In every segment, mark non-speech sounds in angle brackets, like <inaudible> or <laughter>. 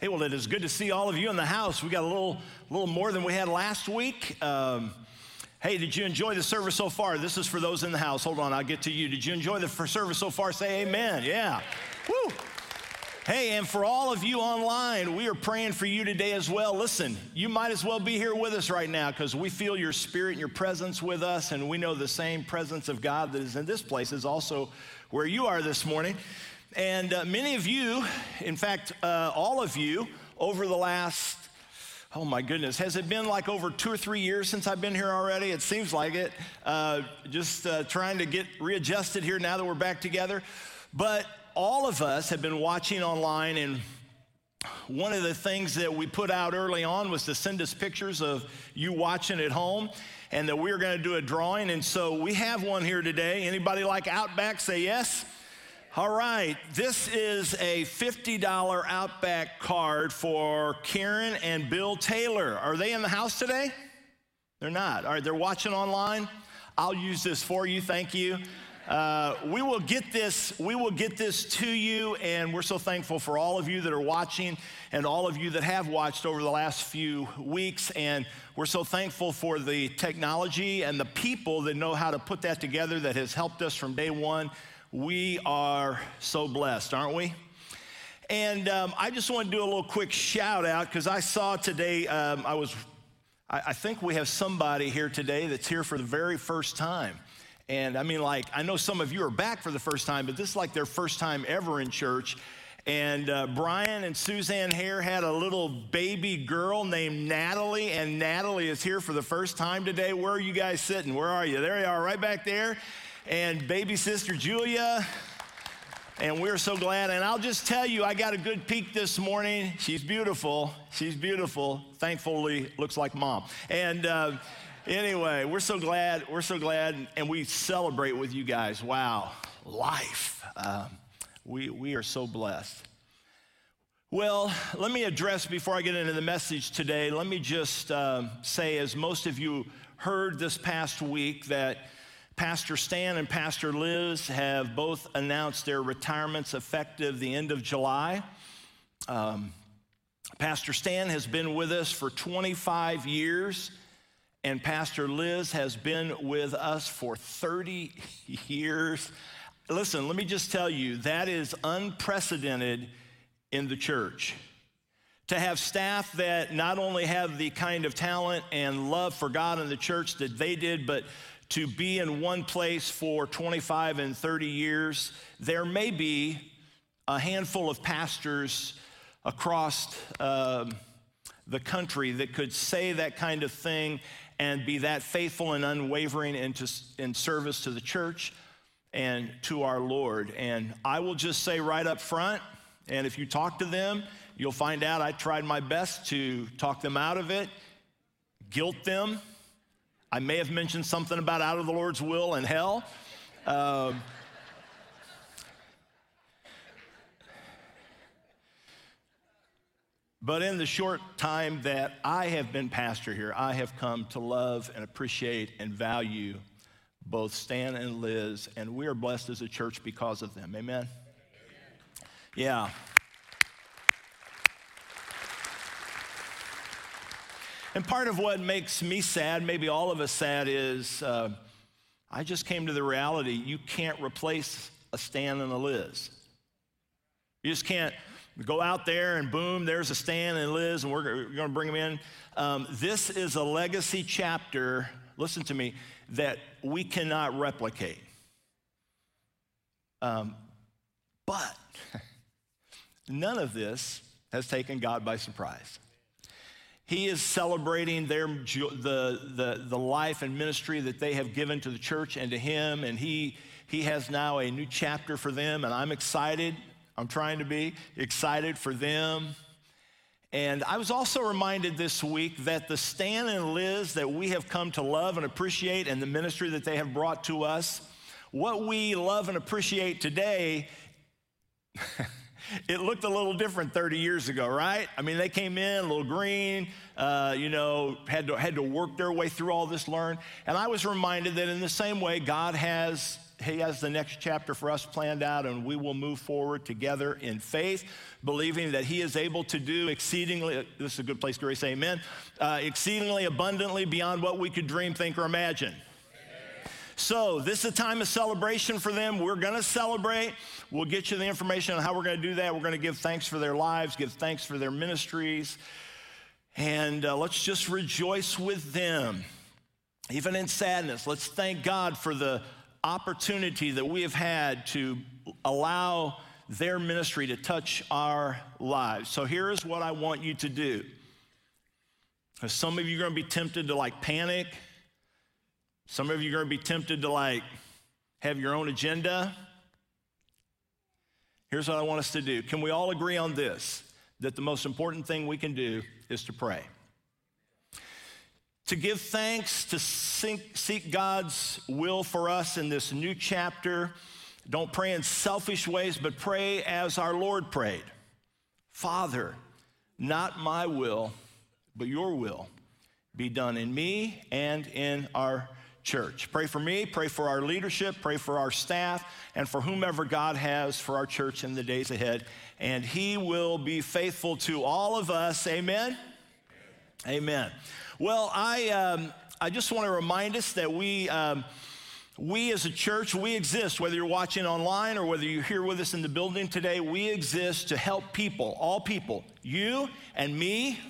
Hey, well, it is good to see all of you in the house. We got a little, little more than we had last week. Um, hey, did you enjoy the service so far? This is for those in the house. Hold on, I'll get to you. Did you enjoy the service so far? Say amen. Yeah. Woo. Hey, and for all of you online, we are praying for you today as well. Listen, you might as well be here with us right now because we feel your spirit and your presence with us, and we know the same presence of God that is in this place is also where you are this morning. And uh, many of you, in fact, uh, all of you, over the last Oh my goodness. Has it been like over two or three years since I've been here already? It seems like it. Uh, just uh, trying to get readjusted here now that we're back together. But all of us have been watching online, and one of the things that we put out early on was to send us pictures of you watching at home and that we were going to do a drawing and so we have one here today anybody like outback say yes all right this is a $50 outback card for karen and bill taylor. Are they in the house today? They're not. All right they're watching online. I'll use this for you thank you. Uh, we will get this we will get this to you and we're so thankful for all of you that are watching and all of you that have watched over the last few weeks and we're so thankful for the technology and the people that know how to put that together that has helped us from day one we are so blessed aren't we and um, i just want to do a little quick shout out because i saw today um, i was I, I think we have somebody here today that's here for the very first time and I mean, like, I know some of you are back for the first time, but this is like their first time ever in church. And uh, Brian and Suzanne Hare had a little baby girl named Natalie, and Natalie is here for the first time today. Where are you guys sitting? Where are you? There you are, right back there. And baby sister Julia. And we're so glad. And I'll just tell you, I got a good peek this morning. She's beautiful. She's beautiful. Thankfully, looks like mom. And, uh, Anyway, we're so glad. We're so glad, and we celebrate with you guys. Wow, life. Um, we, we are so blessed. Well, let me address before I get into the message today. Let me just um, say, as most of you heard this past week, that Pastor Stan and Pastor Liz have both announced their retirements effective the end of July. Um, Pastor Stan has been with us for 25 years and Pastor Liz has been with us for 30 years. Listen, let me just tell you, that is unprecedented in the church. To have staff that not only have the kind of talent and love for God and the church that they did, but to be in one place for 25 and 30 years, there may be a handful of pastors across uh, the country that could say that kind of thing and be that faithful and unwavering into, in service to the church and to our Lord. And I will just say right up front, and if you talk to them, you'll find out I tried my best to talk them out of it, guilt them. I may have mentioned something about out of the Lord's will and hell. Uh, But in the short time that I have been pastor here, I have come to love and appreciate and value both Stan and Liz, and we are blessed as a church because of them. Amen? Yeah. And part of what makes me sad, maybe all of us sad, is uh, I just came to the reality you can't replace a Stan and a Liz. You just can't go out there and boom, there's a Stan and Liz, and we're, going to bring them in. Um, this is a legacy chapter, listen to me, that we cannot replicate. Um, but <laughs> none of this has taken God by surprise. He is celebrating their, the, the, the life and ministry that they have given to the church and to Him, and He, he has now a new chapter for them, and I'm excited. I'm trying to be excited for them. And I was also reminded this week that the Stan and Liz that we have come to love and appreciate and the ministry that they have brought to us, what we love and appreciate today, <laughs> <laughs> it looked a little different 30 years ago, right? I mean, they came in a little green, uh, you know, had to, had to work their way through all this learn. And I was reminded that in the same way, God has he has the next chapter for us planned out, and we will move forward together in faith, believing that He is able to do exceedingly, this is a good place to say amen, uh, exceedingly abundantly beyond what we could dream, think, or imagine. So, this is a time of celebration for them. We're going to celebrate. We'll get you the information on how we're going to do that. We're going to give thanks for their lives, give thanks for their ministries, and uh, let's just rejoice with them. Even in sadness, let's thank God for the opportunity that we have had to allow their ministry to touch our lives. So, here is what I want you to do. Some of you are going to be tempted to like panic some of you are going to be tempted to like have your own agenda. Here's what I want us to do. Can we all agree on this? That the most important thing we can do is to pray. To give thanks, to seek God's will for us in this new chapter. Don't pray in selfish ways, but pray as our Lord prayed Father, not my will, but your will be done in me and in our church. Pray for me, pray for our leadership, pray for our staff, and for whomever God has for our church in the days ahead. And He will be faithful to all of us. Amen? Amen. Well, I, um, I just want to remind us that we. Um, we as a church, we exist, whether you're watching online or whether you're here with us in the building today, we exist to help people, all people, you and me,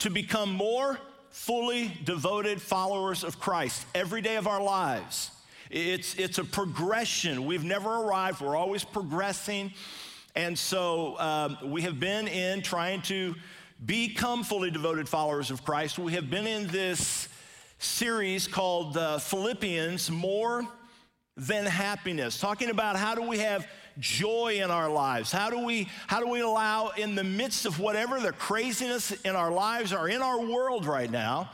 to become more fully devoted followers of Christ every day of our lives. It's, it's a progression. We've never arrived, we're always progressing. And so um, we have been in trying to become fully devoted followers of Christ. We have been in this series called uh, Philippians More Than Happiness, talking about how do we have joy in our lives? How do we how do we allow in the midst of whatever the craziness in our lives are in our world right now,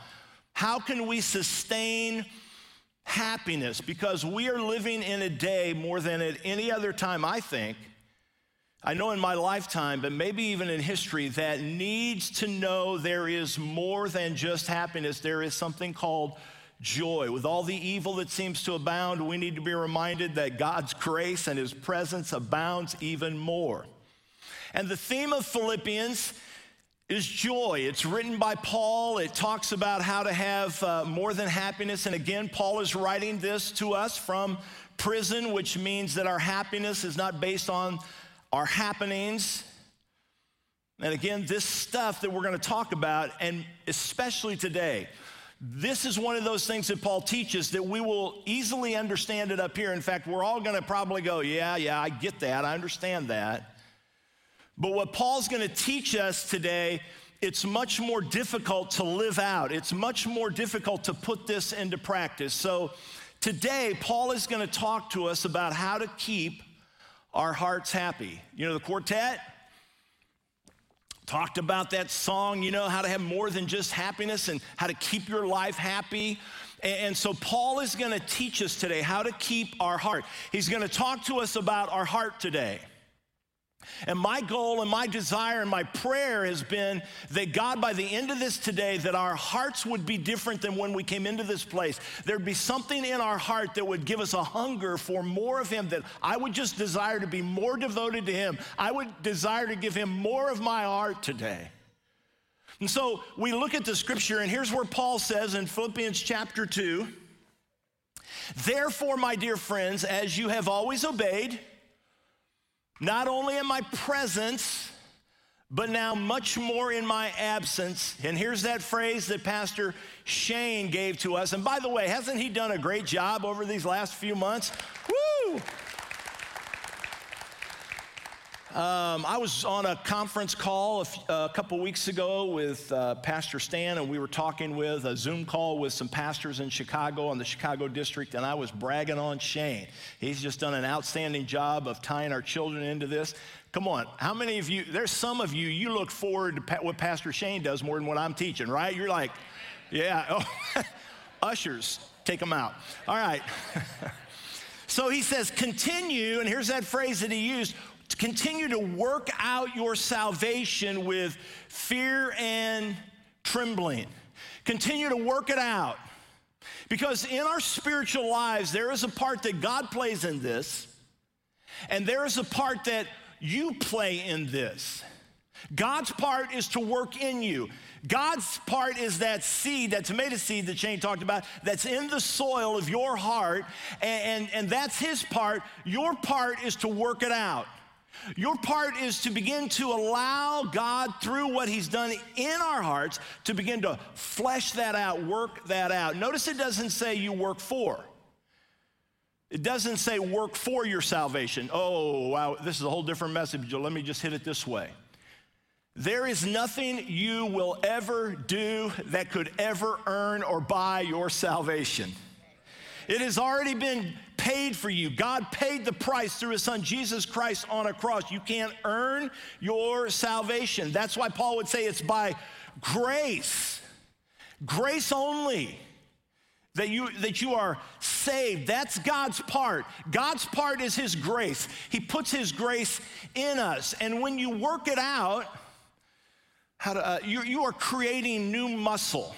how can we sustain happiness because we are living in a day more than at any other time I think I know in my lifetime, but maybe even in history, that needs to know there is more than just happiness. There is something called joy. With all the evil that seems to abound, we need to be reminded that God's grace and his presence abounds even more. And the theme of Philippians is joy. It's written by Paul. It talks about how to have uh, more than happiness. And again, Paul is writing this to us from prison, which means that our happiness is not based on our happenings. And again, this stuff that we're going to talk about, and especially today, this is one of those things that Paul teaches that we will easily understand it up here. In fact, we're all going to probably go, Yeah, yeah, I get that. I understand that. But what Paul's going to teach us today, it's much more difficult to live out. It's much more difficult to put this into practice. So today, Paul is going to talk to us about how to keep our hearts happy. You know, the quartet, talked about that song, you know, how to have more than just happiness and how to keep your life happy. And so, Paul is going to teach us today how to keep our heart. He's going to talk to us about our heart today. And my goal and my desire and my prayer has been that God, by the end of this today, that our hearts would be different than when we came into this place. There'd be something in our heart that would give us a hunger for more of Him, that I would just desire to be more devoted to Him. I would desire to give Him more of my heart today. And so we look at the scripture, and here's where Paul says in Philippians chapter 2 Therefore, my dear friends, as you have always obeyed, not only in my presence, but now much more in my absence. And here's that phrase that Pastor Shane gave to us. And by the way, hasn't he done a great job over these last few months? Woo! Um, I was on a conference call a, couple weeks ago with uh, Pastor Stan, and we were talking with a Zoom call with some pastors in Chicago, in the Chicago district, and I was bragging on Shane. He's just done an outstanding job of tying our children into this. Come on, how many of you, there's some of you, you look forward to what Pastor Shane does more than what I'm teaching, right? You're like, yeah, <laughs> oh, ushers, take them out. All right. <laughs> so he says, continue, and here's that phrase that he used continue to work out your salvation with fear and trembling. Continue to work it out. Because in our spiritual lives, there is a part that God plays in this, and there is a part that you play in this. God's part is to work in you. God's part is that seed, that tomato seed that Shane talked about, that's in the soil of your heart, and, and, and that's his part. Your part is to work it out. Your part is to begin to allow God, through what He's done in our hearts, to begin to flesh that out, work that out. Notice it doesn't say you work for. It doesn't say work for your salvation. Oh, wow, this is a whole different message. Let me just hit it this way. There is nothing you will ever do that could ever earn or buy your salvation. It has already been paid for you. God paid the price through his son Jesus Christ on a cross. You can't earn your salvation. That's why Paul would say it's by grace, grace only. That you, that you are saved. That's God's part. God's part is His grace. He puts His grace in us. And when you work it out, how to, uh, you, you are creating new muscle.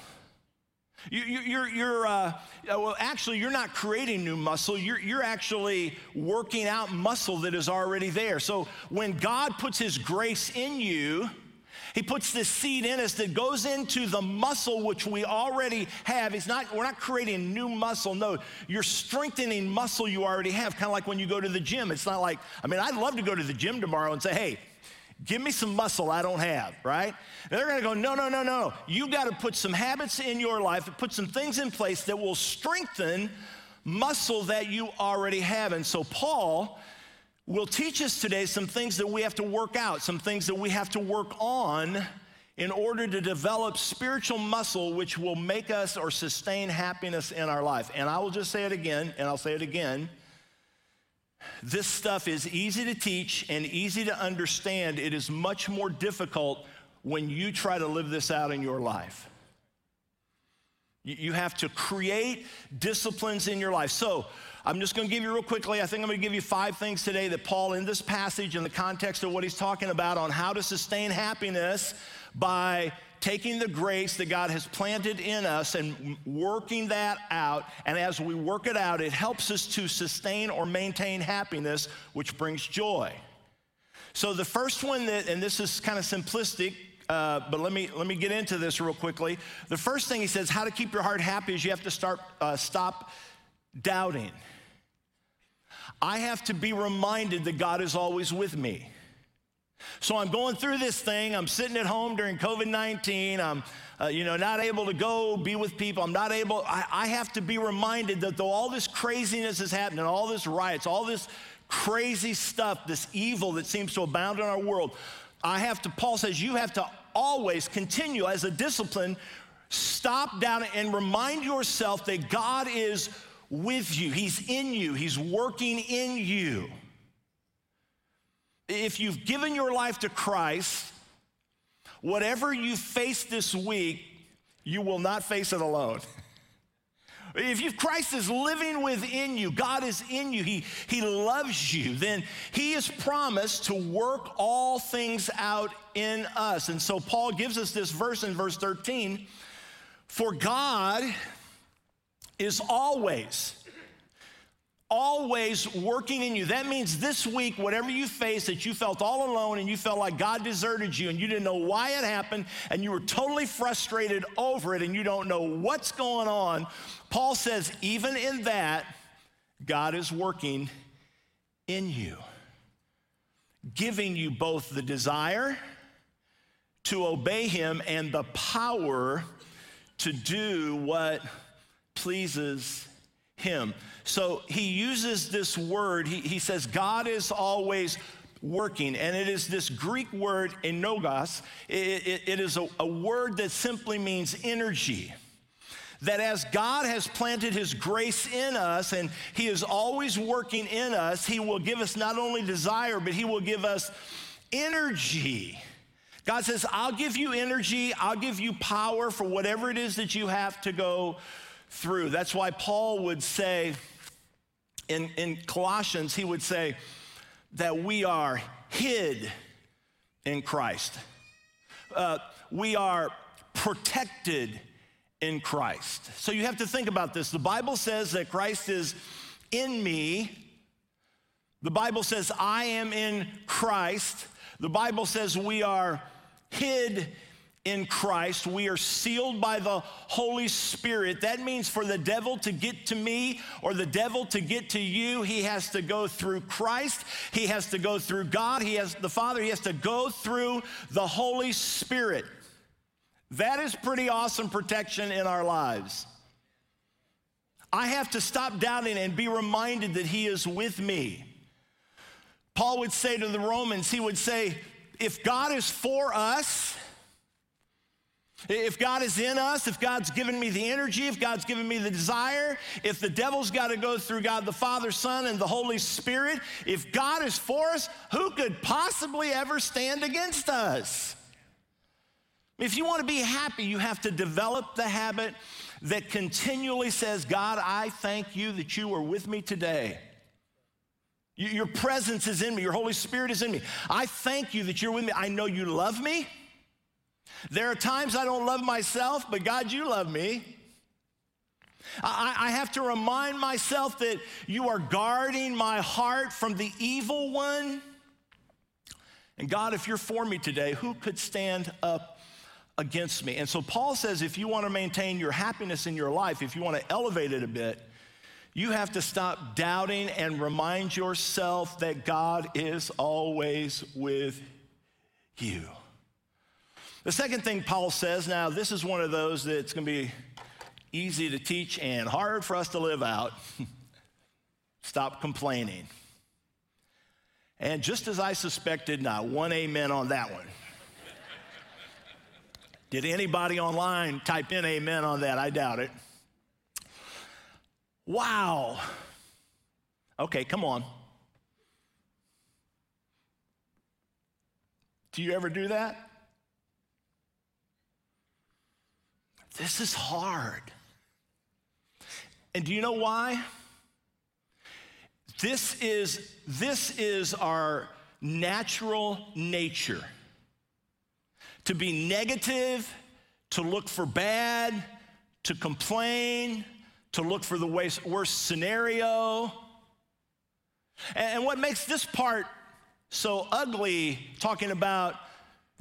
You, are you're, you're uh, uh, well, actually, you're not creating new muscle. You're, you're actually working out muscle that is already there. So when God puts His grace in you, he puts this seed in us that goes into the muscle which we already have. It's not, we're not creating new muscle. No, you're strengthening muscle you already have, kind of like when you go to the gym. It's not like, I mean, I'd love to go to the gym tomorrow and say, hey, Give me some muscle I don't have, right? They're gonna go, no, no, no, no. You gotta put some habits in your life, put some things in place that will strengthen muscle that you already have. And so, Paul will teach us today some things that we have to work out, some things that we have to work on in order to develop spiritual muscle which will make us or sustain happiness in our life. And I will just say it again, and I'll say it again. This stuff is easy to teach and easy to understand. It is much more difficult when you try to live this out in your life. You have to create disciplines in your life. So, I'm just going to give you real quickly. I think I'm going to give you five things today that Paul, in this passage, in the context of what he's talking about on how to sustain happiness by taking the grace that God has planted in us and working that out. And as we work it out, it helps us to sustain or maintain happiness, which brings joy. So the first one that, and this is kind of simplistic, uh, but let me let me get into this real quickly. The first thing he says, how to keep your heart happy, is you have to start uh, stop doubting. I have to be reminded that God is always with me. So I'm going through this thing. I'm sitting at home during COVID 19. I'm, uh, you know, not able to go be with people. I'm not able, I, I have to be reminded that though all this craziness is happening, all this riots, all this crazy stuff, this evil that seems to abound in our world, I have to, Paul says, you have to always continue as a discipline, stop down and remind yourself that God is with you. He's in you, He's working in you. If you've given your life to Christ, whatever you face this week, you will not face it alone. <laughs> If you, Christ is living within you, God is in you, he, he loves you, then He has promised to work all things out in us. And so Paul gives us this verse in verse 13 For God is always always working in you. That means this week, whatever you faced that you felt all alone and you felt like God deserted you and you didn't know why it happened and you were totally frustrated over it and you don't know what's going on, Paul says, even in that, God is working in you, giving you both the desire to obey Him and the power to do what pleases Him. So he uses this word, he, he says, God is always working. And it is this Greek word, enogos, it, it, it is a, a word that simply means energy that as God has planted His grace in us and He is always working in us, He will give us not only desire, but He will give us energy. God says, I'll give you energy, I'll give you power for whatever it is that you have to go through. That's why Paul would say, in, in Colossians, he would say that we are hid in Christ. Uh, we are protected in Christ. So you have to think about this. The Bible says that Christ is in me. The Bible says I am in Christ. The Bible says we are hid in Christ. We are sealed by the Holy Spirit. That means for the devil to get to me or the devil to get to you, he has to go through Christ. He has to go through God. He has the Father. He has to go through the Holy Spirit. That is pretty awesome protection in our lives. I have to stop doubting and be reminded that he is with me. Paul would say to the Romans, he would say, if God is for us, if God is in us, if God's given me the energy, if God's given me the desire, if the devil's got to go through God the Father, Son, and the Holy Spirit, if God is for us, who could possibly ever stand against us? If you want to be happy, you have to develop the habit that continually says, God, I thank you that you are with me today. Your presence is in me. Your Holy Spirit is in me. I thank you that you're with me. I know you love me. There are times I don't love myself, but God, you love me. I, I, have to remind myself that you are guarding my heart from the evil one. And God, if you're for me today, who could stand up against me? And so Paul says if you want to maintain your happiness in your life, if you want to elevate it a bit, you have to stop doubting and remind yourself that God is always with you. The second thing Paul says, now this is one of those that's going to be easy to teach and hard for us to live out. <laughs> Stop complaining. And just as I suspected, not one amen on that one. Did anybody online type in amen on that? I doubt it. Wow. Okay, come on. Do you ever do that? This is hard. And do you know why? This is, this is our natural nature to be negative, to look for bad, to complain, to look for the worst scenario. And what makes this part so ugly, talking about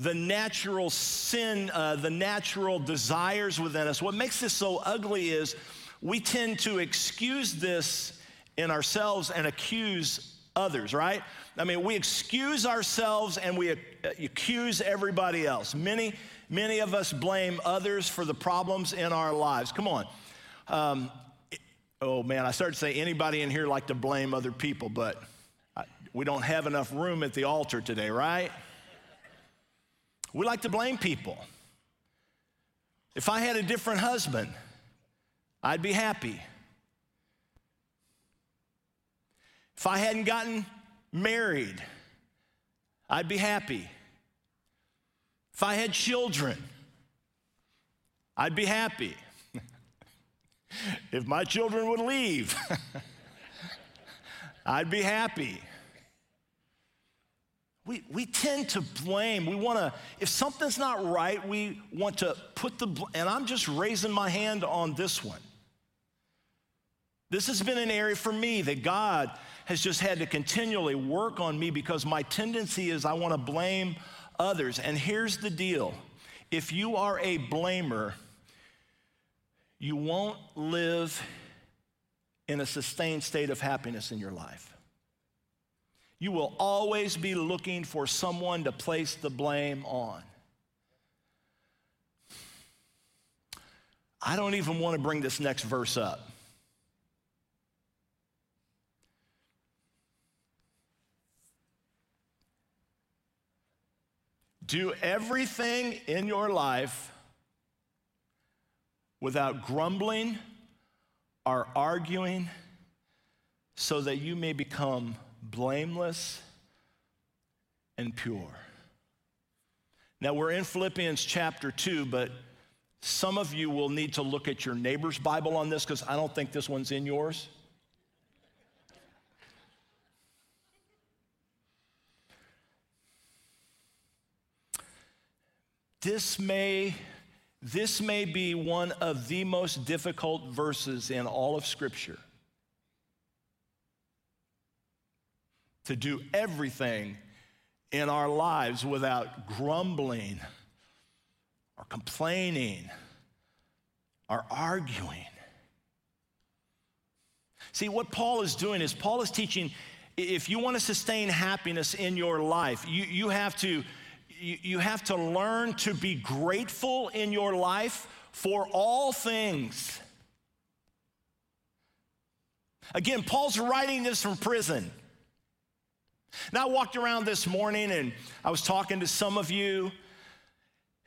the natural sin, uh, the natural desires within us. What makes this so ugly is we tend to excuse this in ourselves and accuse others, right? I mean, we excuse ourselves and we accuse everybody else. Many, many of us blame others for the problems in our lives. Come on. Um, oh man, I started to say anybody in here like to blame other people, but we don't have enough room at the altar today, right? We like to blame people. If I had a different husband, I'd be happy. If I hadn't gotten married, I'd be happy. If I had children, I'd be happy. <laughs> if my children would leave, <laughs> I'd be happy. We, we tend to blame. We want to, if something's not right, we want to put the, and I'm just raising my hand on this one. This has been an area for me that God has just had to continually work on me because my tendency is I want to blame others. And here's the deal if you are a blamer, you won't live in a sustained state of happiness in your life. You will always be looking for someone to place the blame on. I don't even want to bring this next verse up. Do everything in your life without grumbling or arguing so that you may become blameless and pure. Now, we're in Philippians chapter 2, but some of you will need to look at your neighbor's Bible on this because I don't think this one's in yours. This may this may be one of the most difficult verses in all of Scripture. To do everything in our lives without grumbling or complaining or arguing. See, what Paul is doing is Paul is teaching if you want to sustain happiness in your life, you, you, have to, you, you have to learn to be grateful in your life for all things. Again, Paul's writing this from prison. Now, I walked around this morning and I was talking to some of you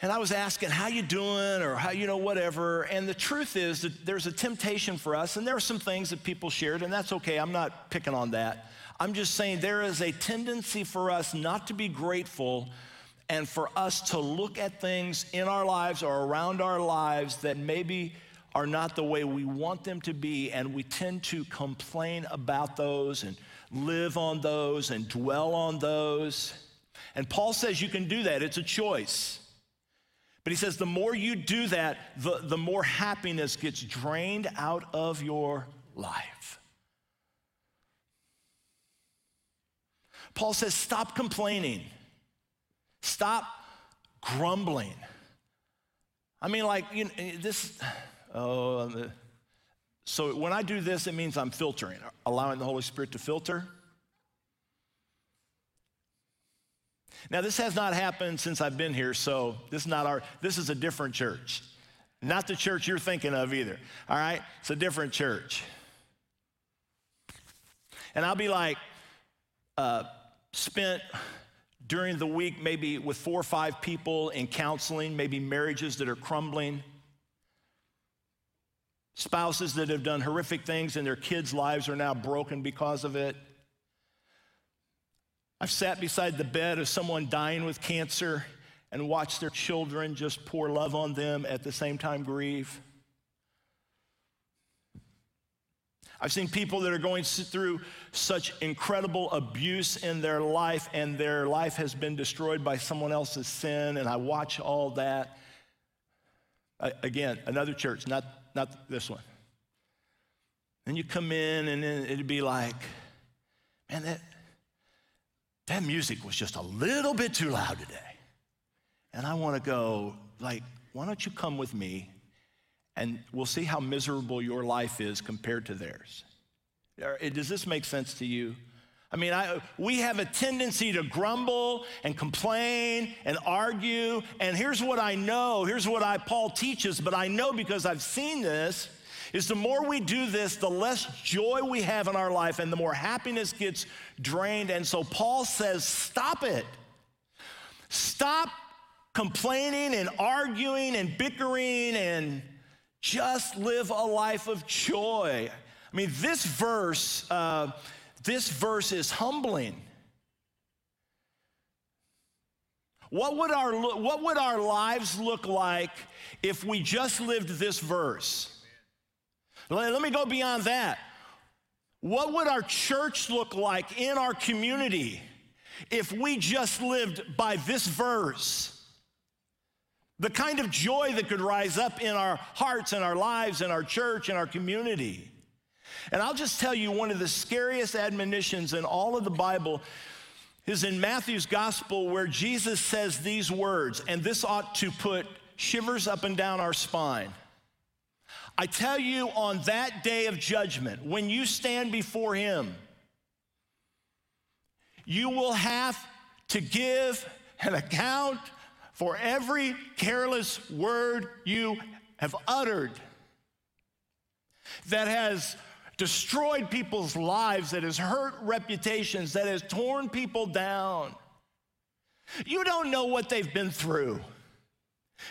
and I was asking, how you doing? Or how, you know, whatever. And the truth is that there's a temptation for us, and there are some things that people shared, and that's okay. I'm not picking on that. I'm just saying there is a tendency for us not to be grateful and for us to look at things in our lives or around our lives that maybe are not the way we want them to be, and we tend to complain about those and live on those and dwell on those. And Paul says you can do that, it's a choice. But he says the more you do that, the, the more happiness gets drained out of your life. Paul says, stop complaining, stop grumbling. I mean, like, you know, this, oh, so when I do this, it means I'm filtering, allowing the Holy Spirit to filter. Now, this has not happened since I've been here, so this is not our, this is a different church. Not the church you're thinking of either, all right? It's a different church. And I'll be like, uh, spent during the week maybe with four or five people in counseling, maybe marriages that are crumbling, spouses that have done horrific things and their kids' lives are now broken because of it. I've sat beside the bed of someone dying with cancer and watched their children just pour love on them at the same time grieve. I've seen people that are going through such incredible abuse in their life, and their life has been destroyed by someone else's sin, and I watch all that. Again, another church, not, not this one. And you come in, and then it'd be like, man, that, that music was just a little bit too loud today. And I want to go, like, why don't you come with me and we'll see how miserable your life is compared to theirs. Eh, does this make sense to you? I mean, I, we have a tendency to grumble and complain and argue. And here's what I know. Here's what I, Paul teaches, but I know because I've seen this is the more we do this, the less joy we have in our life and the more happiness gets drained. And so Paul says, stop it. Stop complaining and arguing and bickering and just live a life of joy. I mean, this verse, uh, this verse is humbling. What would, our, what would our lives look like if we just lived this verse? Let me go beyond that. What would our church look like in our community if we just lived by this verse? The kind of joy that could rise up in our hearts and our lives and our church and our community. And I'll just tell you one of the scariest admonitions in all of the Bible is in Matthew's gospel where Jesus says these words, and this ought to put shivers up and down our spine. I tell you, on that day of judgment, when you stand before him, you will have to give an account for every careless word you have uttered that has destroyed people's lives, that has hurt reputations, that has torn people down. You don't know what they've been through.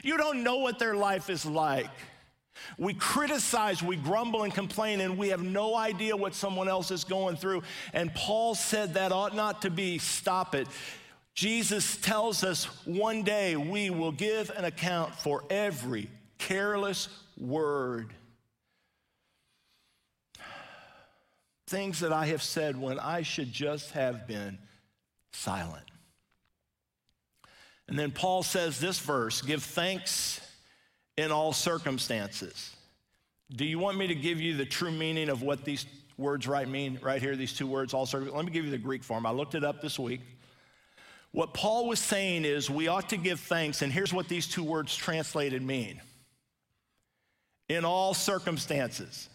You don't know what their life is like. We criticize, we grumble and complain, and we have no idea what someone else is going through. And Paul said that ought not to be. Stop it. Jesus tells us one day we will give an account for every careless word. Things that I have said when I should just have been silent. And then Paul says this verse give thanks in all circumstances. Do you want me to give you the true meaning of what these words right mean right here, these two words, all circumstances? Let me give you the Greek form. I looked it up this week. What Paul was saying is we ought to give thanks, and here's what these two words translated mean in all circumstances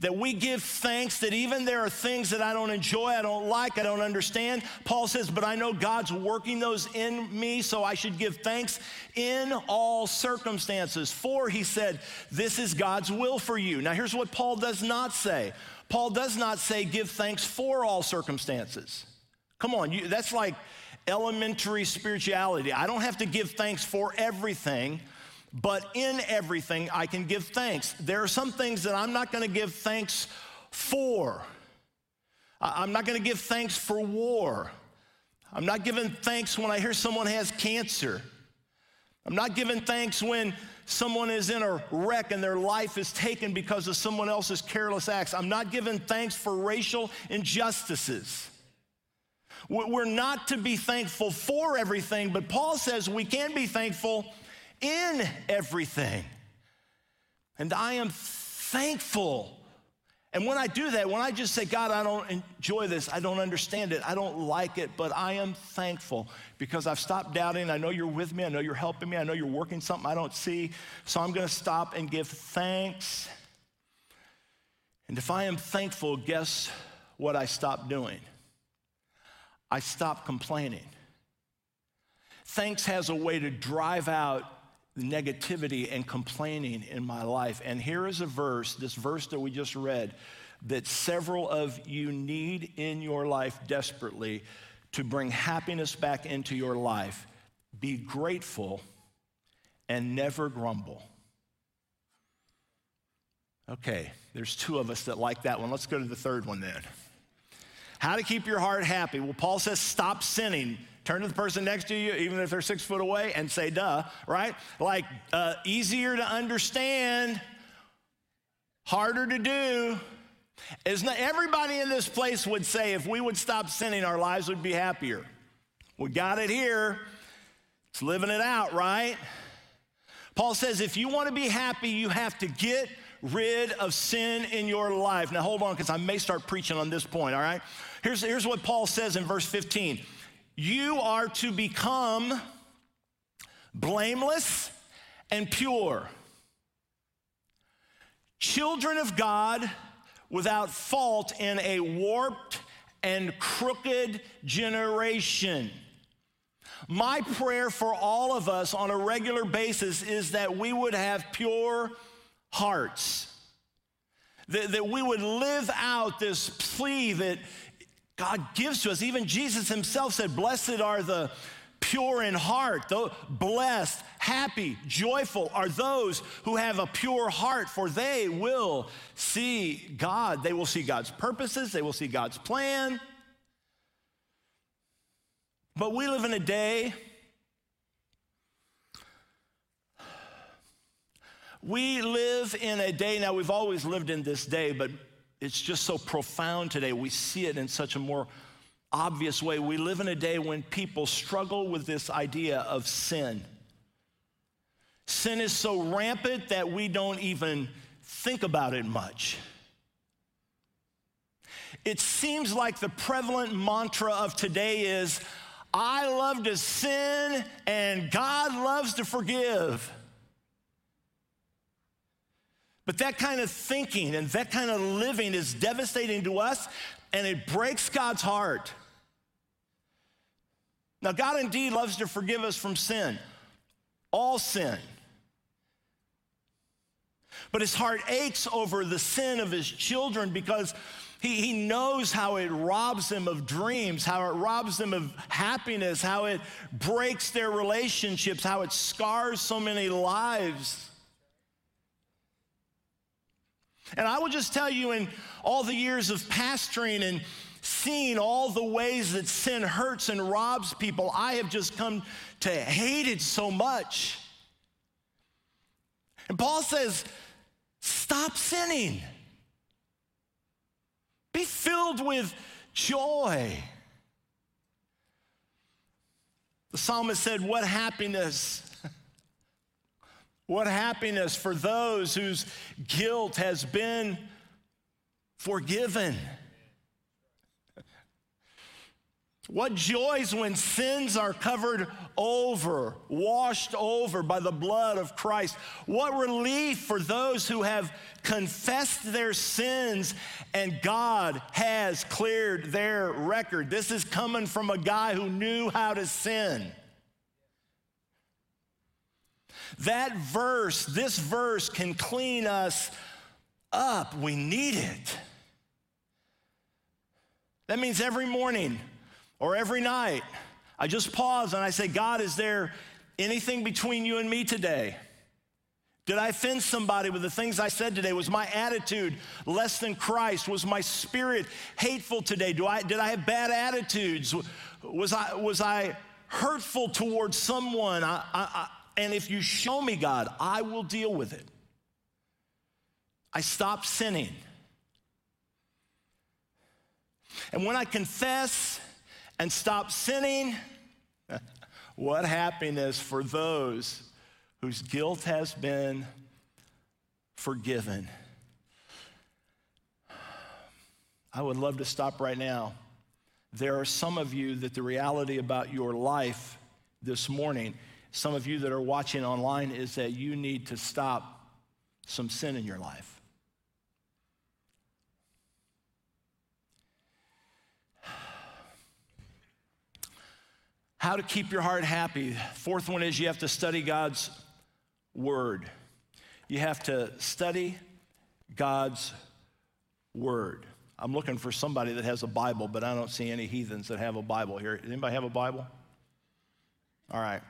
that we give thanks that even there are things that I don't enjoy, I don't like, I don't understand. Paul says, but I know God's working those in me, so I should give thanks in all circumstances. For, he said, this is God's will for you. Now, here's what Paul does not say Paul does not say, give thanks for all circumstances. Come on, you, that's like elementary spirituality. I don't have to give thanks for everything but in everything I can give thanks. There are some things that I'm not going to give thanks for. I'm not going to give thanks for war. I'm not giving thanks when I hear someone has cancer. I'm not giving thanks when someone is in a wreck and their life is taken because of someone else's careless acts. I'm not giving thanks for racial injustices. We're not to be thankful for everything, but Paul says we can be thankful in everything. And I am thankful. And when I do that, when I just say, God, I don't enjoy this, I don't understand it, I don't like it, but I am thankful because I've stopped doubting. I know you're with me, I know you're helping me, I know you're working something I don't see. So I'm going to stop and give thanks. And if I am thankful, guess what I stop doing? I stop complaining. Thanks has a way to drive out negativity and complaining in my life. And here is a verse, this verse that we just read, that several of you need in your life desperately to bring happiness back into your life. Be grateful and never grumble. Okay, there's two of us that like that one. Let's go to the third one then. How to keep your heart happy. Well, Paul says, stop sinning. Turn to the person next to you, even if they're six foot away, and say, duh, right? Like, uh, easier to understand, harder to do. Is not, everybody in this place would say if we would stop sinning, our lives would be happier. We got it here. It's living it out, right? Paul says if you want to be happy, you have to get rid of sin in your life. Now, hold on, because I may start preaching on this point, all right? Here's, here's what Paul says in verse 15 you are to become blameless and pure. Children of God without fault in a warped and crooked generation. My prayer for all of us on a regular basis is that we would have pure hearts, that, that we would live out this plea that God gives to us. Even Jesus himself said, Blessed are the pure in heart, though blessed, happy, joyful are those who have a pure heart, for they will see God. They will see God's purposes, they will see God's plan. But we live in a day we live in a day now we've always lived in this day but it's just so profound today. We see it in such a more obvious way. We live in a day when people struggle with this idea of sin. Sin is so rampant that we don't even think about it much. It seems like the prevalent mantra of today is I love to sin and God loves to forgive. But that kind of thinking and that kind of living is devastating to us and it breaks God's heart. Now, God indeed loves to forgive us from sin, all sin. But his heart aches over the sin of his children because he, he knows how it robs them of dreams, how it robs them of happiness, how it breaks their relationships, how it scars so many lives. And I will just tell you, in all the years of pastoring and seeing all the ways that sin hurts and robs people, I have just come to hate it so much. And Paul says, stop sinning. Be filled with joy. The psalmist said, What happiness! What happiness for those whose guilt has been forgiven. What joys when sins are covered over, washed over by the blood of Christ. What relief for those who have confessed their sins and God has cleared their record. This is coming from a guy who knew how to sin. That verse, this verse can clean us up. We need it. That means every morning or every night, I just pause and I say, God, is there anything between you and me today? Did I offend somebody with the things I said today? Was my attitude less than Christ? Was my spirit hateful today? Do I, did I have bad attitudes? Was I, was I hurtful towards someone? I, I, and if you show me, God, I will deal with it. I stop sinning. And when I confess and stop sinning, <laughs> what happiness for those whose guilt has been forgiven. I would love to stop right now. There are some of you that the reality about your life this morning, some of you that are watching online, is that you need to stop some sin in your life. How to keep your heart happy. Fourth one is you have to study God's word. You have to study God's word. I'm looking for somebody that has a Bible, but I don't see any heathens that have a Bible here. Anybody have a Bible? All right.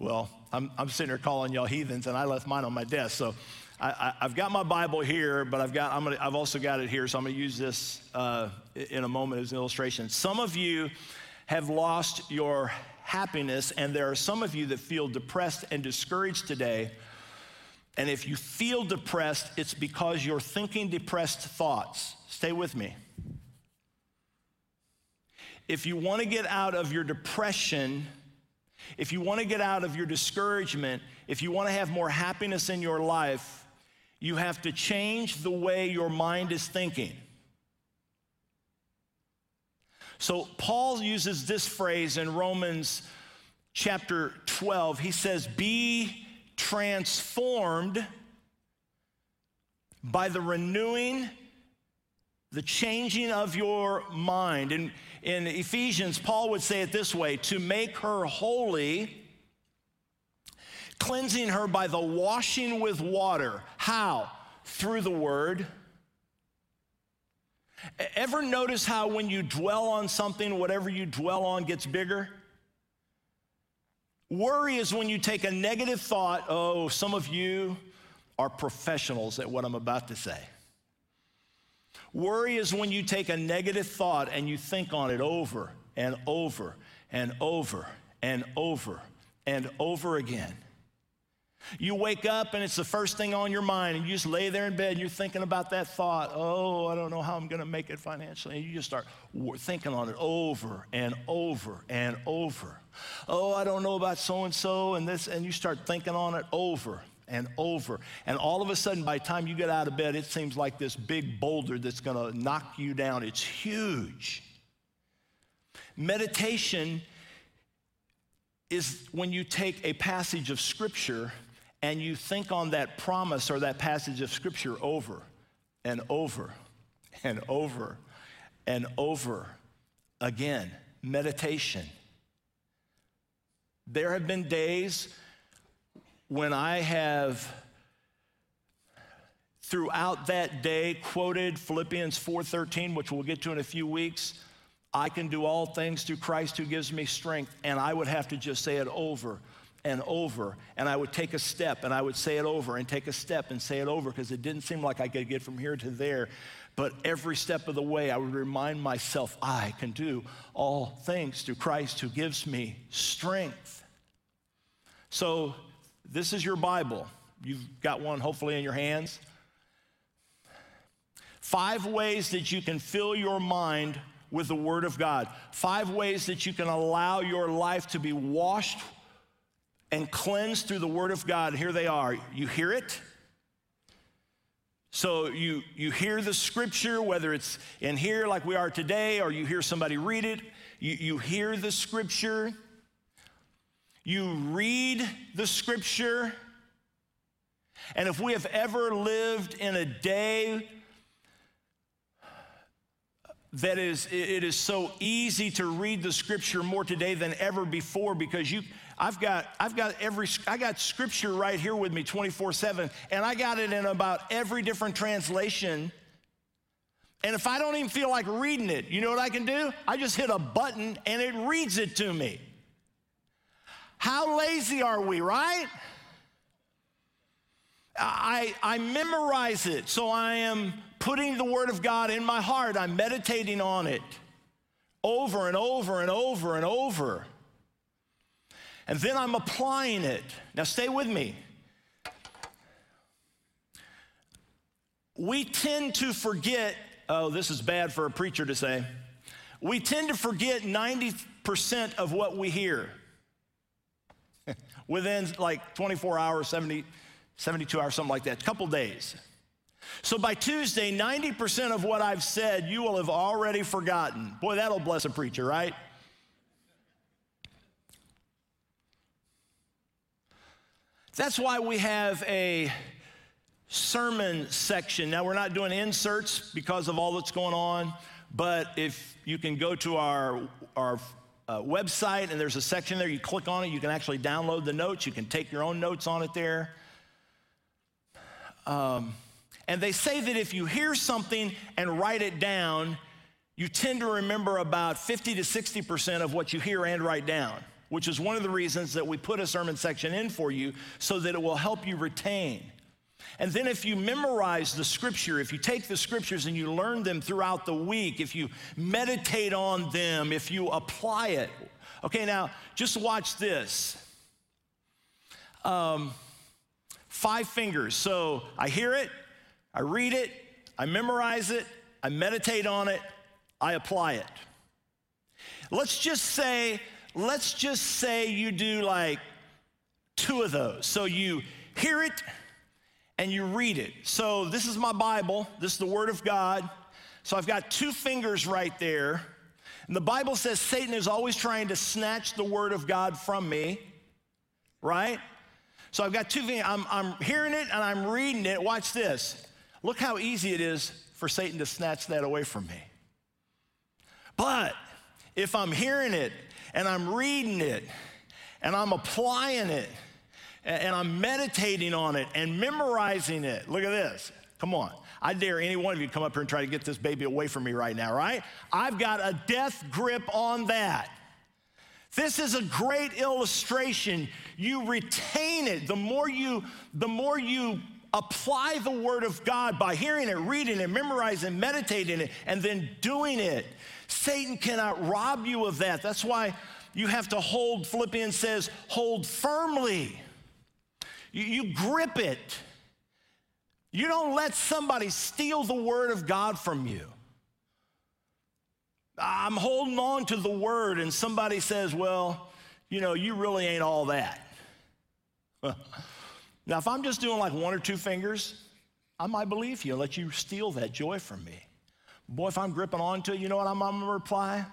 Well, I'm, I'm sitting here calling y'all heathens, and I left mine on my desk. So I, have got my Bible here, but I've, got, I'm gonna, I've also got it here, so I'm going to use this uh, in a moment as an illustration. Some of you have lost your happiness, and there are some of you that feel depressed and discouraged today. And if you feel depressed, it's because you're thinking depressed thoughts. Stay with me. If you want to get out of your depression, if you want to get out of your discouragement, if you want to have more happiness in your life, you have to change the way your mind is thinking. So Paul uses this phrase in Romans chapter 12. He says, Be transformed by the renewing, the changing of your mind. And in Ephesians, Paul would say it this way to make her holy, cleansing her by the washing with water. How? Through the word Ever notice how when you dwell on something, whatever you dwell on gets bigger? Worry is when you take a negative thought. Oh, some of you are professionals at what I'm about to say. Worry is when you take a negative thought and you think on it over and over and over and over and over again. You wake up and it's the first thing on your mind, and you just lay there in bed and you're thinking about that thought. Oh, I don't know how I'm going to make it financially. And you just start thinking on it over and over and over. Oh, I don't know about so and so and this, and you start thinking on it over and over. And all of a sudden, by the time you get out of bed, it seems like this big boulder that's going to knock you down. It's huge. Meditation is when you take a passage of scripture and you think on that promise or that passage of scripture over and over and over and over again. Meditation. There have been days when I have throughout that day quoted Philippians 4:13 which we'll get to in a few weeks I can do all things through Christ who gives me strength and I would have to just say it over and over. And I would take a step and I would say it over and take a step and say it over because it didn't seem like I could get from here to there. But every step of the way, I would remind myself, I can do all things through Christ who gives me strength. So, this is your Bible. You've got one hopefully in your hands. Five ways that you can fill your mind with the Word of God. Five ways that you can allow your life to be washed and cleansed through the Word of God. Here they are. You hear it. So you, you hear the scripture, whether it's in here like we are today, or you hear somebody read it. You, you hear the scripture. You read the scripture. And if we have ever lived in a day that is it is so easy to read the scripture more today than ever before because you I've got I've got every I got scripture right here with me 24/7 and I got it in about every different translation. And if I don't even feel like reading it, you know what I can do? I just hit a button and it reads it to me. How lazy are we, right? I, I memorize it, so I am putting the Word of God in my heart. I'm meditating on it over and over and over and over. And then I'm applying it. Now, stay with me. We tend to forget, oh, this is bad for a preacher to say. We tend to forget 90% of what we hear within like 24 hours, 70, 72 hours, something like that, a couple days. So by Tuesday, 90% of what I've said you will have already forgotten. Boy, that'll bless a preacher, right? That's why we have a sermon section. Now, we're not doing inserts because of all that's going on, but if you can go to our, our uh, website and there's a section there, you click on it, you can actually download the notes, you can take your own notes on it there. Um, and they say that if you hear something and write it down, you tend to remember about 50 to 60% of what you hear and write down, which is one of the reasons that we put a sermon section in for you so that it will help you retain. And then, if you memorize the scripture, if you take the scriptures and you learn them throughout the week, if you meditate on them, if you apply it. Okay, now just watch this. Um, five fingers. So I hear it, I read it, I memorize it, I meditate on it, I apply it. Let's just say, let's just say you do like two of those. So you hear it and you read it. So this is my Bible, this is the Word of God. So I've got two fingers right there. And the Bible says Satan is always trying to snatch the Word of God from me, right? So I've got two fingers. I'm, I'm hearing it and I'm reading it. Watch this. Look how easy it is for Satan to snatch that away from me. But if I'm hearing it and I'm reading it and I'm applying it and I'm meditating on it and memorizing it, look at this. Come on. I dare any one of you to come up here and try to get this baby away from me right now, right? I've got a death grip on that. This is a great illustration. You retain it. The more you, the more you apply the word of God by hearing it, reading it, memorizing, meditating it, and then doing it. Satan cannot rob you of that. That's why you have to hold, Philippians says, hold firmly. You, you grip it. You don't let somebody steal the word of God from you. I'm holding on to the word, and somebody says, Well, you know, you really ain't all that. <laughs> Now, if I'm just doing like one or two fingers, I might believe you, and let you steal that joy from me. Boy, if I'm gripping onto it, you know what I'm, I'm gonna reply?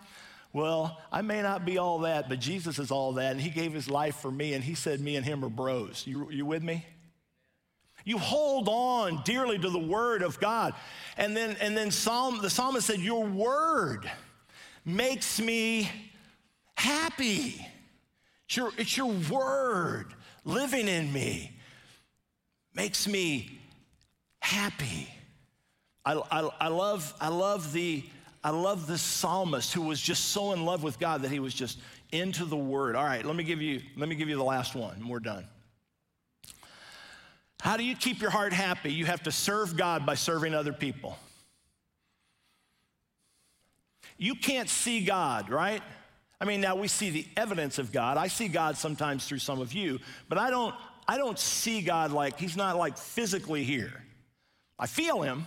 Well, I may not be all that, but Jesus is all that, and He gave His life for me, and He said me and Him are bros. You, you with me? You hold on dearly to the word of God. And then, and then Psalm, the psalmist said, Your word makes me happy. It's your, it's your word living in me makes me happy. I, I, I, love, I, love the, I love this psalmist who was just so in love with God that he was just into the word. All right, let me give you, let me give you the last one and we're done. How do you keep your heart happy? You have to serve God by serving other people. You can't see God, right? I mean, now we see the evidence of God. I see God sometimes through some of you, but I don't, I don't see God like, He's not like physically here. I feel Him,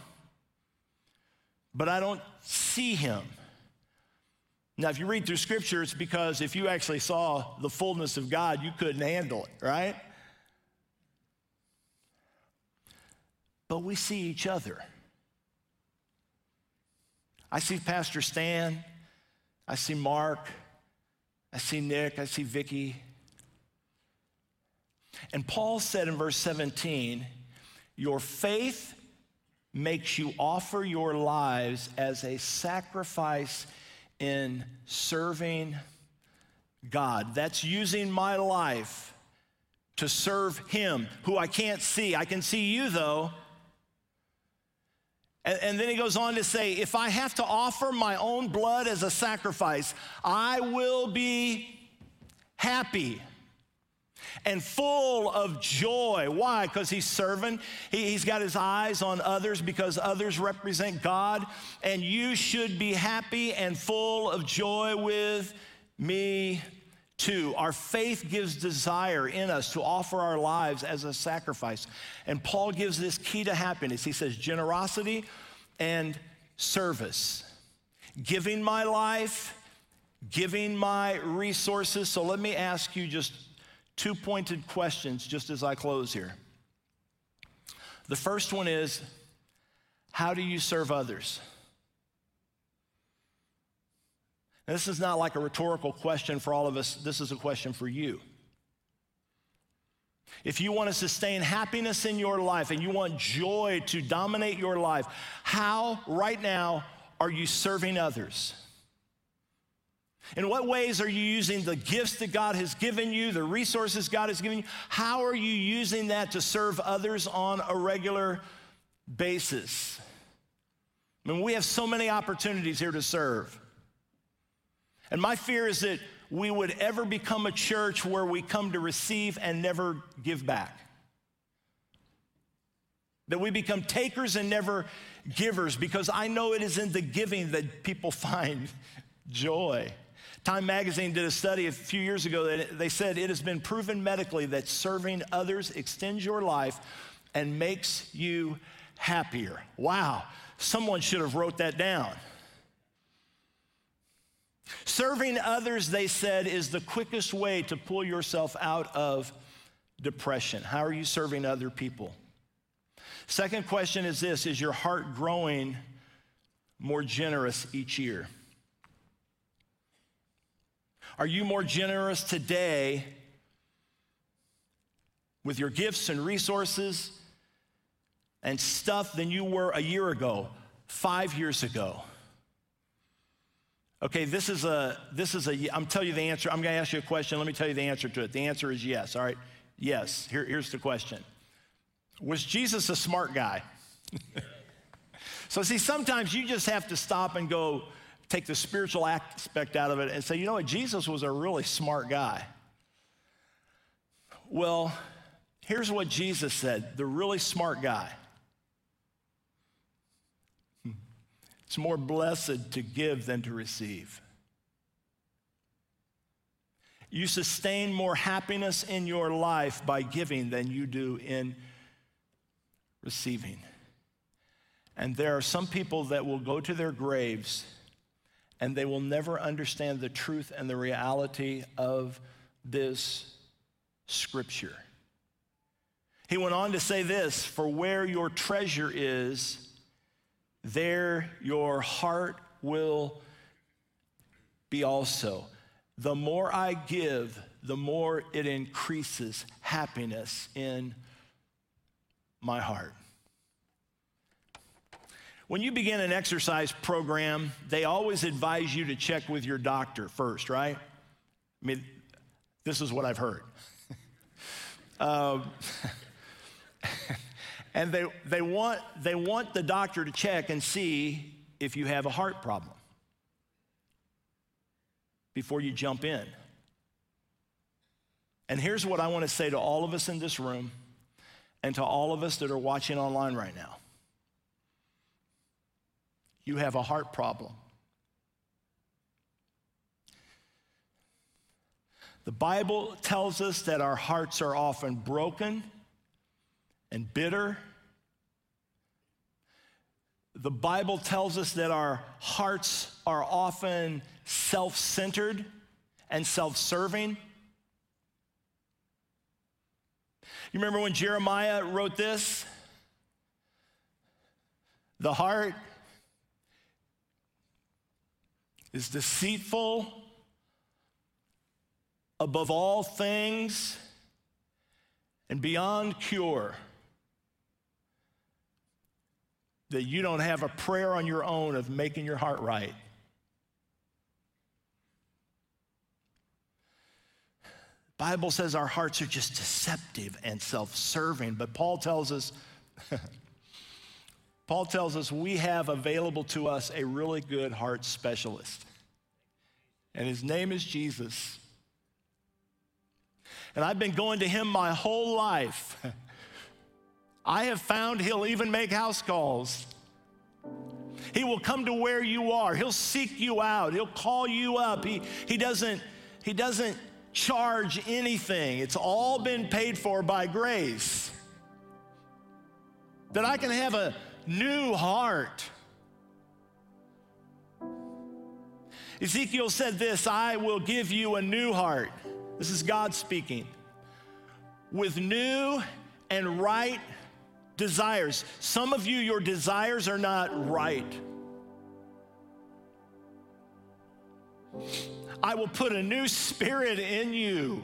but I don't see Him. Now, if you read through scripture, it's because if you actually saw the fullness of God, you couldn't handle it, right? But we see each other. I see Pastor Stan, I see Mark, I see Nick, I see Vicky. And Paul said in verse 17, Your faith makes you offer your lives as a sacrifice in serving God. That's using my life to serve Him, who I can't see. I can see you, though. And, and, then he goes on to say, if I have to offer my own blood as a sacrifice, I will be happy and full of joy. Why? Because he's serving. He, has got his eyes on others because others represent God. And you should be happy and full of joy with me too. Our faith gives desire in us to offer our lives as a sacrifice. And Paul gives this key to happiness. He says generosity and service. Giving my life, giving my resources. So let me ask you just two pointed questions just as I close here. The first one is how do you serve others? Now, this is not like a rhetorical question for all of us, this is a question for you. If you want to sustain happiness in your life and you want joy to dominate your life, how right now are you serving others? In what ways are you using the gifts that God has given you, the resources God has given you? How are you using that to serve others on a regular basis? I mean, we have so many opportunities here to serve. And my fear is that we would ever become a church where we come to receive and never give back. That we become takers and never givers because I know it is in the giving that people <laughs> find joy. Time magazine did a study a few years ago that they said it has been proven medically that serving others extends your life and makes you happier. Wow, someone should have wrote that down. Serving others, they said, is the quickest way to pull yourself out of depression. How are you serving other people? Second question is this Is your heart growing more generous each year? Are you more generous today with your gifts and resources and stuff than you were a year ago, five years ago? Okay, this is a, this is a, I'm telling you the answer. I'm going to ask you a question. Let me tell you the answer to it. The answer is yes, all right? Yes. Here, here's the question Was Jesus a smart guy? <laughs> so, see, sometimes you just have to stop and go, take the spiritual aspect out of it and say, you know what, Jesus was a really smart guy. Well, here's what Jesus said the really smart guy. It's more blessed to give than to receive. You sustain more happiness in your life by giving than you do in receiving. And there are some people that will go to their graves and they will never understand the truth and the reality of this scripture. He went on to say this For where your treasure is, there your heart will be also. The more I give, the more it increases happiness in my heart. When you begin an exercise program, they always advise you to check with your doctor first, right? I mean, this is what I've heard. <laughs> um, <laughs> and they, they, want, they want the doctor to check and see if you have a heart problem before you jump in. And here's what I want to say to all of us in this room and to all of us that are watching online right now you have a heart problem. The Bible tells us that our hearts are often broken and bitter. the Bible tells us that our hearts are often self centered and self serving. You remember when Jeremiah wrote this? The heart is deceitful above all things and beyond cure. That you don't have a prayer on your own of making your heart right. Bible says our hearts are just deceptive and self-serving, but Paul tells us <laughs> Paul tells us we have available to us a really good heart specialist. And his name is Jesus. And I've been going to him my whole life. <laughs> I have found he'll even make house calls. He will come to where you are. He'll seek you out. He'll call you up. He, he, doesn't, he doesn't charge anything. It's all been paid for by grace. That I can have a new heart. Ezekiel said this I will give you a new heart. This is God speaking. With new and right desires. Some of you, your desires are not right. I will put a new spirit in you.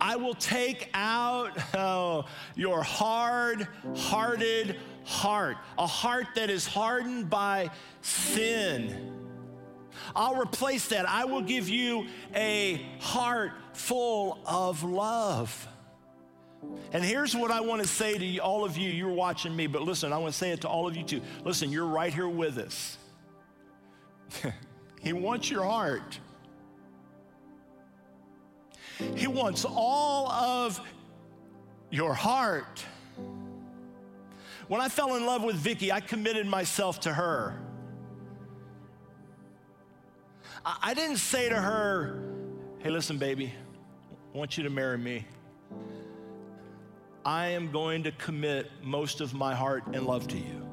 I will take out oh, your hard hearted heart, a heart that is hardened by sin. I'll replace that. I will give you a heart full of love. And here's what I want to say to all of you. You're watching me, but listen, I want to say it to all of you too. Listen, you're right here with us. <laughs> he wants your heart. He wants all of your heart. When I fell in love with Vicky, I committed myself to her. I didn't say to her, hey, listen, baby, I want you to marry me. I am going to commit most of my heart and love to you.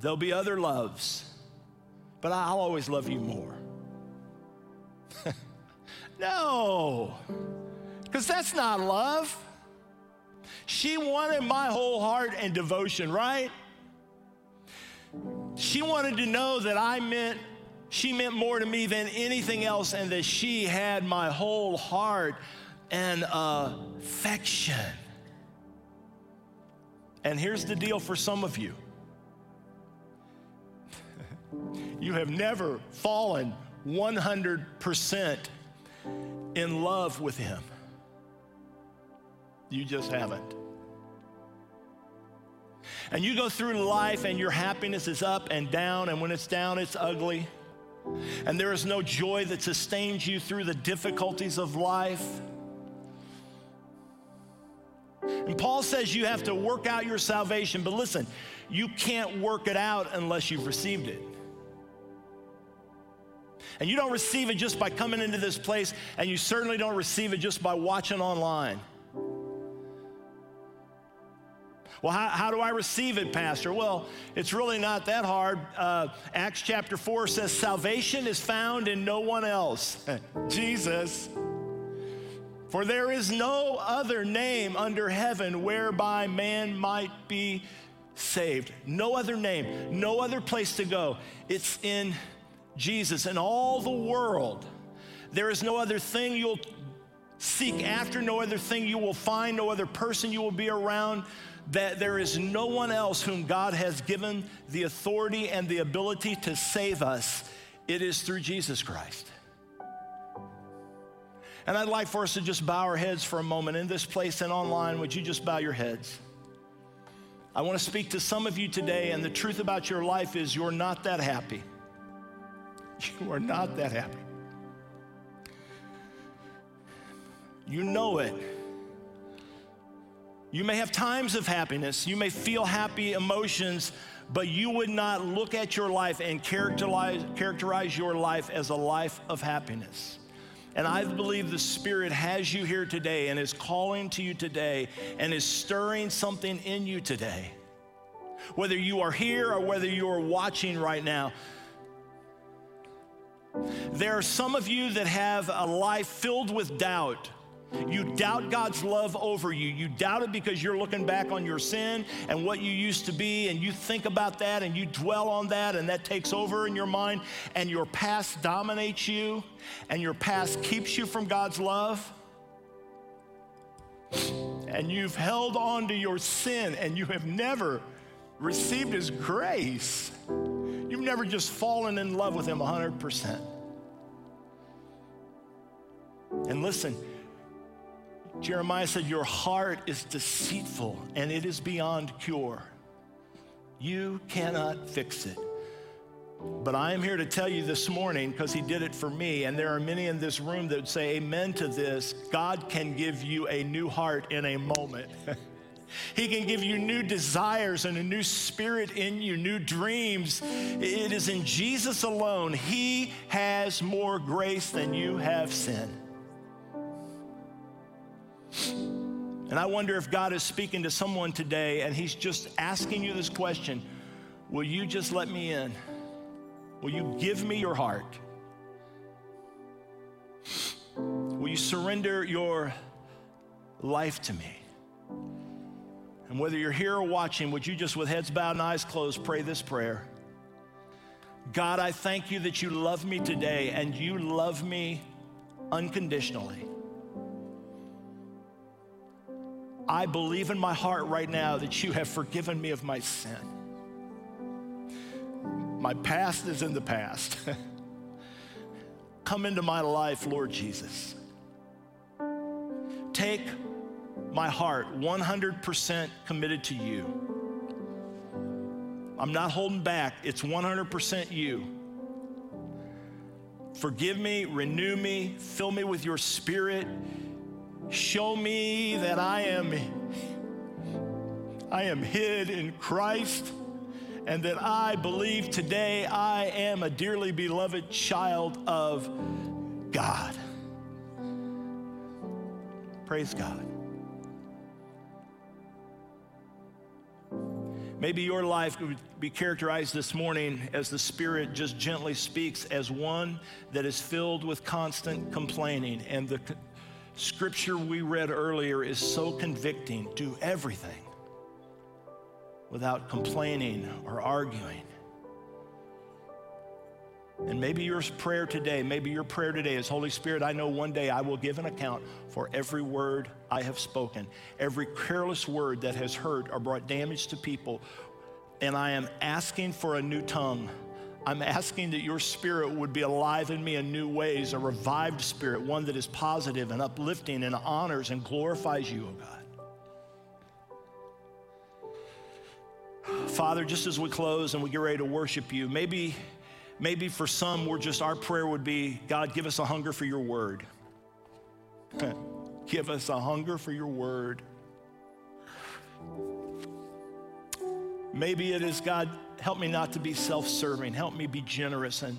There'll be other loves, but I'll always love you more. <laughs> no, because that's not love. She wanted my whole heart and devotion, right? She wanted to know that I meant, she meant more to me than anything else, and that she had my whole heart and affection. And here's the deal for some of you <laughs> you have never fallen 100% in love with Him. You just haven't. And you go through life and your happiness is up and down, and when it's down, it's ugly. And there is no joy that sustains you through the difficulties of life. And Paul says you have to work out your salvation, but listen, you can't work it out unless you've received it. And you don't receive it just by coming into this place, and you certainly don't receive it just by watching online. Well, how, how do I receive it, Pastor? Well, it's really not that hard. Uh, Acts chapter 4 says, Salvation is found in no one else, <laughs> Jesus. For there is no other name under heaven whereby man might be saved. No other name, no other place to go. It's in Jesus. In all the world, there is no other thing you'll seek after, no other thing you will find, no other person you will be around that there is no one else whom God has given the authority and the ability to save us. It is through Jesus Christ. And I'd like for us to just bow our heads for a moment in this place and online. Would you just bow your heads? I want to speak to some of you today, and the truth about your life is you're not that happy. <laughs> You are not that happy. You know it. You may have times of happiness, you may feel happy emotions, but you would not look at your life and characterize, characterize your life as a life of happiness. And I believe the Spirit has you here today and is calling to you today and is stirring something in you today. Whether you are here or whether you are watching right now, there are some of you that have a life filled with doubt. You doubt God's love over you. You doubt it because you're looking back on your sin and what you used to be, and you think about that and you dwell on that, and that takes over in your mind, and your past dominates you, and your past keeps you from God's love. And you've held on to your sin, and you have never received His grace. You've never just fallen in love with Him 100%. And listen, Jeremiah said, Your heart is deceitful and it is beyond cure. You cannot fix it. But I am here to tell you this morning because he did it for me, and there are many in this room that would say amen to this. God can give you a new heart in a moment. <laughs> He can give you new desires and a new spirit in you, new dreams. It is in Jesus alone. He has more grace than you have sin. And I wonder if God is speaking to someone today and He's just asking you this question Will you just let me in? Will you give me your heart? Will you surrender your life to me? And whether you're here or watching, would you just with heads bowed and eyes closed pray this prayer? God, I thank you that you love me today and you love me unconditionally. I believe in my heart right now that you have forgiven me of my sin. My past is in the past. <laughs> Come into my life, Lord Jesus. Take my heart 100% committed to you. I'm not holding back, it's 100% you. Forgive me, renew me, fill me with your spirit. Show me that I am I am hid in Christ and that I believe today I am a dearly beloved child of God. Praise God. Maybe your life would be characterized this morning as the Spirit just gently speaks as one that is filled with constant complaining. And the scripture we read earlier is so convicting. Do everything without complaining or arguing. And maybe your prayer today, maybe your prayer today is Holy Spirit, I know one day I will give an account for every word I have spoken, every careless word that has hurt or brought damage to people. And I am asking for a new tongue. I'm asking that your spirit would be alive in me in new ways, a revived spirit, one that is positive and uplifting and honors and glorifies you, oh God. Father, just as we close and we get ready to worship you, maybe, maybe for some, we're just, our prayer would be God, give us a hunger for your word. <laughs> give us a hunger for your word. Maybe it is God, help me not to be self serving. Help me be generous and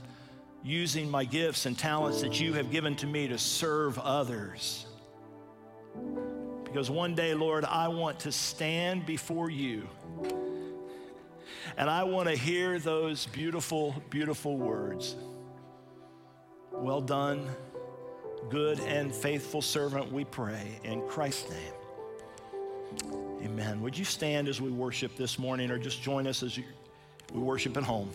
using my gifts and talents that you have given to me to serve others. Because one day, Lord, I want to stand before you and I want to hear those beautiful, beautiful words. Well done, good and faithful servant, we pray in Christ's name. Amen. Would you stand as we worship this morning or just join us as we worship at home?